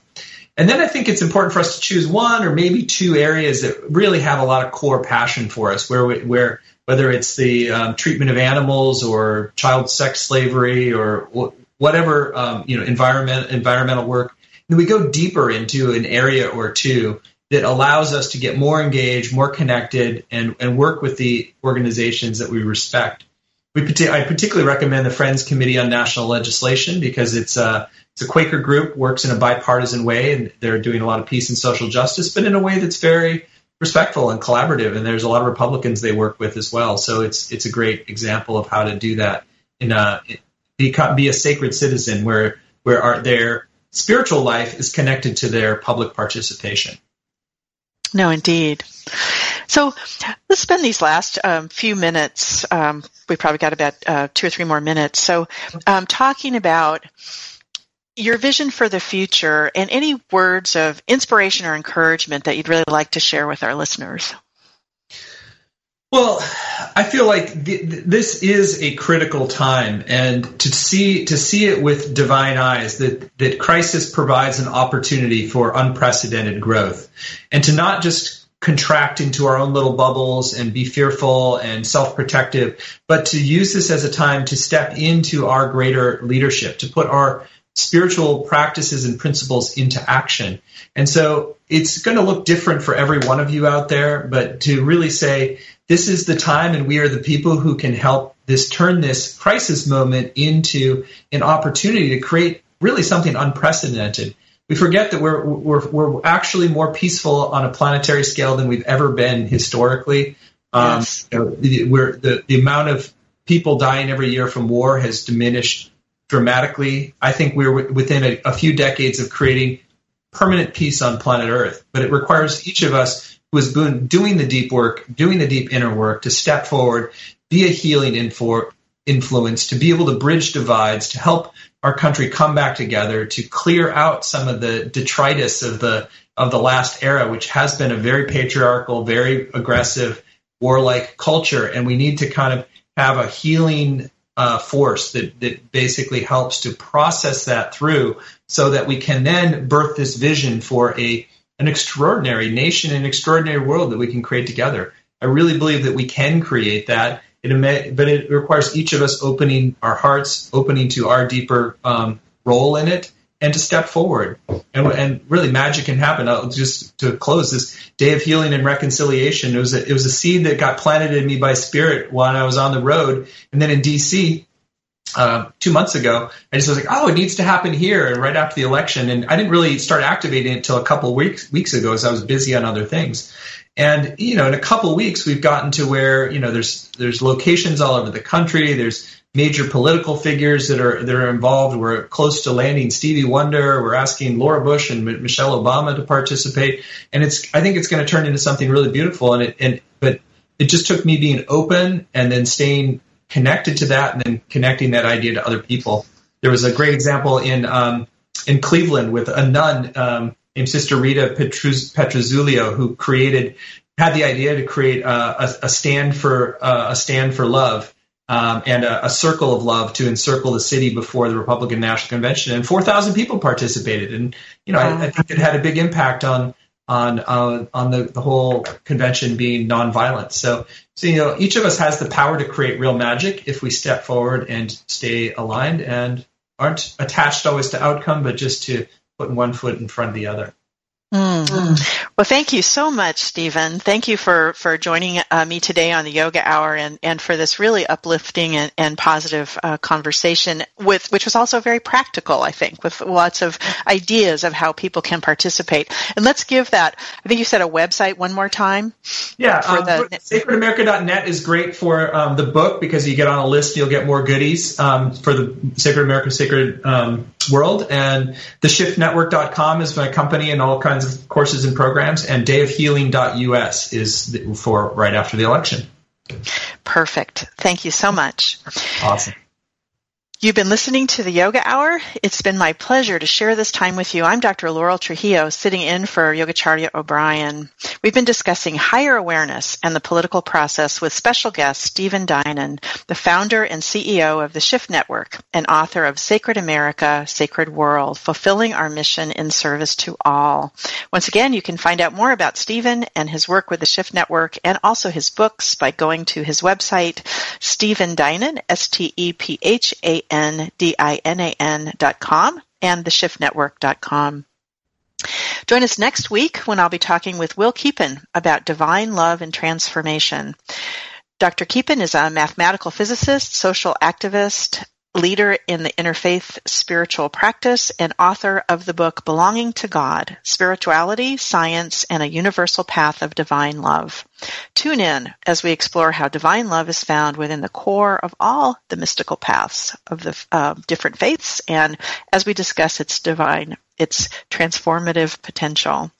And then I think it's important for us to choose one or maybe two areas that really have a lot of core passion for us, where we, where whether it's the um, treatment of animals or child sex slavery or whatever um, you know environment environmental work, and we go deeper into an area or two that allows us to get more engaged, more connected, and and work with the organizations that we respect. We I particularly recommend the Friends Committee on National Legislation because it's a it's a Quaker group, works in a bipartisan way, and they're doing a lot of peace and social justice, but in a way that's very respectful and collaborative. And there's a lot of Republicans they work with as well. So it's it's a great example of how to do that in a be, be a sacred citizen where where their spiritual life is connected to their public participation. No, indeed. So let's spend these last um, few minutes. Um, we probably got about uh, two or three more minutes. So, um, talking about your vision for the future and any words of inspiration or encouragement that you'd really like to share with our listeners. Well, I feel like th- this is a critical time, and to see to see it with divine eyes that that crisis provides an opportunity for unprecedented growth, and to not just contract into our own little bubbles and be fearful and self-protective, but to use this as a time to step into our greater leadership, to put our spiritual practices and principles into action. And so it's going to look different for every one of you out there, but to really say, this is the time and we are the people who can help this turn this crisis moment into an opportunity to create really something unprecedented. We forget that we're, we're, we're actually more peaceful on a planetary scale than we've ever been historically. Um, yes. you know, we're, the, the amount of people dying every year from war has diminished dramatically. I think we're within a, a few decades of creating permanent peace on planet Earth, but it requires each of us who is doing the deep work, doing the deep inner work, to step forward, be a healing infor- influence, to be able to bridge divides, to help our country come back together, to clear out some of the detritus of the of the last era, which has been a very patriarchal, very aggressive, warlike culture, and we need to kind of have a healing uh, force that, that basically helps to process that through so that we can then birth this vision for a an extraordinary nation and extraordinary world that we can create together. I really believe that we can create that. It, but it requires each of us opening our hearts, opening to our deeper um, role in it, and to step forward. And, and, really, magic can happen. I'll just to close this day of healing and reconciliation. It was a, it was a seed that got planted in me by Spirit while I was on the road, and then in D.C. Uh, two months ago, I just was like, oh, it needs to happen here, and right after the election, and I didn't really start activating it until a couple weeks weeks ago, as I was busy on other things. And you know, in a couple weeks, we've gotten to where you know there's there's locations all over the country. There's major political figures that are that are involved. We're close to landing Stevie Wonder. We're asking Laura Bush and M- Michelle Obama to participate, and it's I think it's going to turn into something really beautiful. And it and but it just took me being open and then staying connected to that, and then connecting that idea to other people. There was a great example in um, in Cleveland with a nun um, named Sister Rita Petruz- Petruziello who created had the idea to create a, a, a stand for uh, a stand for love um, and a, a, circle of love to encircle the city before the Republican National Convention, and 4,000 people participated. And you know, I, I, think it had a big impact on on uh, on the, the whole convention being nonviolent. So, so you know, each of us has the power to create real magic if we step forward and stay aligned and aren't attached always to outcome, but just to putting one foot in front of the other. Mm. Well, thank you so much, Stephen. Thank you for, for joining uh, me today on the Yoga Hour and, and for this really uplifting and, and positive uh, conversation, with which was also very practical, I think, with lots of ideas of how people can participate. And let's give that, I think you said a website one more time. Yeah, for um, the, sacredamerica.net is great for um, the book because you get on a list, you'll get more goodies um, for the Sacred America Sacred um, World. And theshiftnetwork.com is my company and all kinds kinds of courses and programs, and dayofhealing.us is for right after the election. Perfect. Thank you so much. Awesome. You've been listening to the Yoga Hour. It's been my pleasure to share this time with you. I'm Dr. Laurel Trujillo, sitting in for Yogacharya O'Brien. We've been discussing higher awareness and the political process with special guest Stephen Dinan, the founder and CEO of the Shift Network and author of Sacred America, Sacred World, Fulfilling Our Mission in Service to All. Once again, you can find out more about Stephen and his work with the Shift Network and also his books by going to his website, Stephen Dinan, S-T-E-P-H-A N-D-I-N-A-N dot com and theshiftnetwork.com. Join us next week when I'll be talking with Will Keepin about divine love and transformation. Dr. Keepin is a mathematical physicist, social activist, leader in the interfaith spiritual practice and author of the book Belonging to God, Spirituality, Science, and a Universal Path of Divine Love. Tune in as we explore how divine love is found within the core of all the mystical paths of the uh, different faiths and as we discuss its divine, its transformative potential.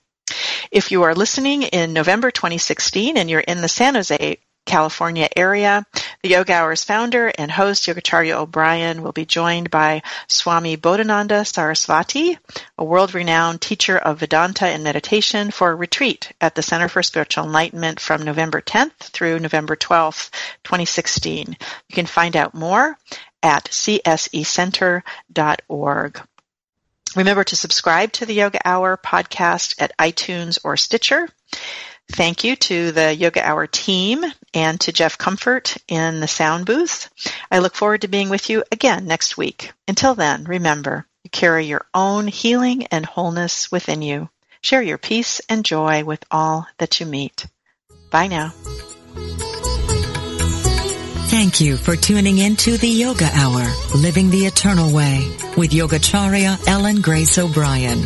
If you are listening in November 2016 and you're in the San Jose California area. The Yoga Hour's founder and host, Yogacharya O'Brien, will be joined by Swami Bodhananda Sarasvati, a world-renowned teacher of Vedanta and meditation for a retreat at the Center for Spiritual Enlightenment from November 10th through November 12th, 2016. You can find out more at csecenter.org. Remember to subscribe to the Yoga Hour podcast at iTunes or Stitcher. Thank you to the Yoga Hour team and to Jeff Comfort in the sound booth. I look forward to being with you again next week. Until then, remember, you carry your own healing and wholeness within you. Share your peace and joy with all that you meet. Bye now. Thank you for tuning in to the Yoga Hour, Living the Eternal Way with Yogacharya Ellen Grace O'Brien.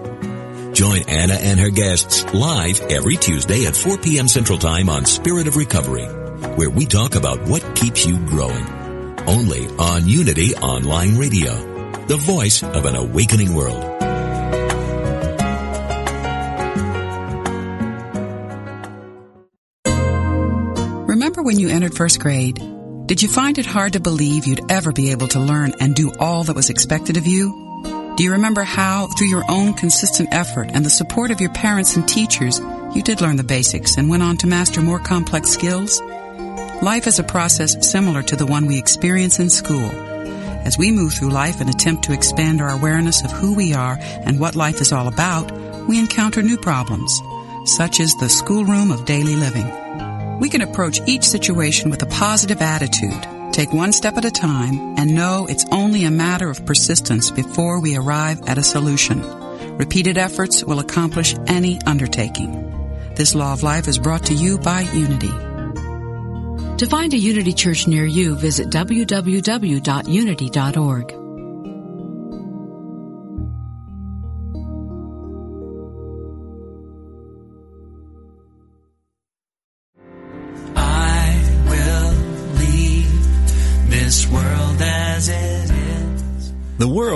Join Anna and her guests live every Tuesday at 4 p.m. Central Time on Spirit of Recovery, where we talk about what keeps you growing. Only on Unity Online Radio, the voice of an awakening world. Remember when you entered first grade? Did you find it hard to believe you'd ever be able to learn and do all that was expected of you? Do you remember how, through your own consistent effort and the support of your parents and teachers, you did learn the basics and went on to master more complex skills? Life is a process similar to the one we experience in school. As we move through life and attempt to expand our awareness of who we are and what life is all about, we encounter new problems, such as the schoolroom of daily living. We can approach each situation with a positive attitude Take one step at a time and know it's only a matter of persistence before we arrive at a solution. Repeated efforts will accomplish any undertaking. This law of life is brought to you by Unity. To find a Unity Church near you, visit www.unity.org.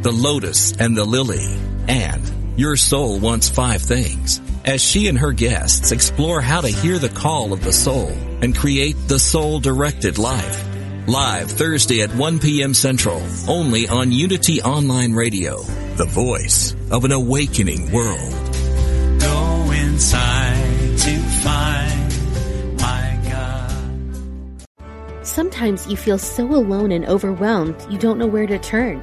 The Lotus and the Lily, and Your Soul Wants Five Things, as she and her guests explore how to hear the call of the soul and create the soul-directed life. Live Thursday at 1 p.m. Central, only on Unity Online Radio, the voice of an awakening world. Go inside to find my God. Sometimes you feel so alone and overwhelmed you don't know where to turn.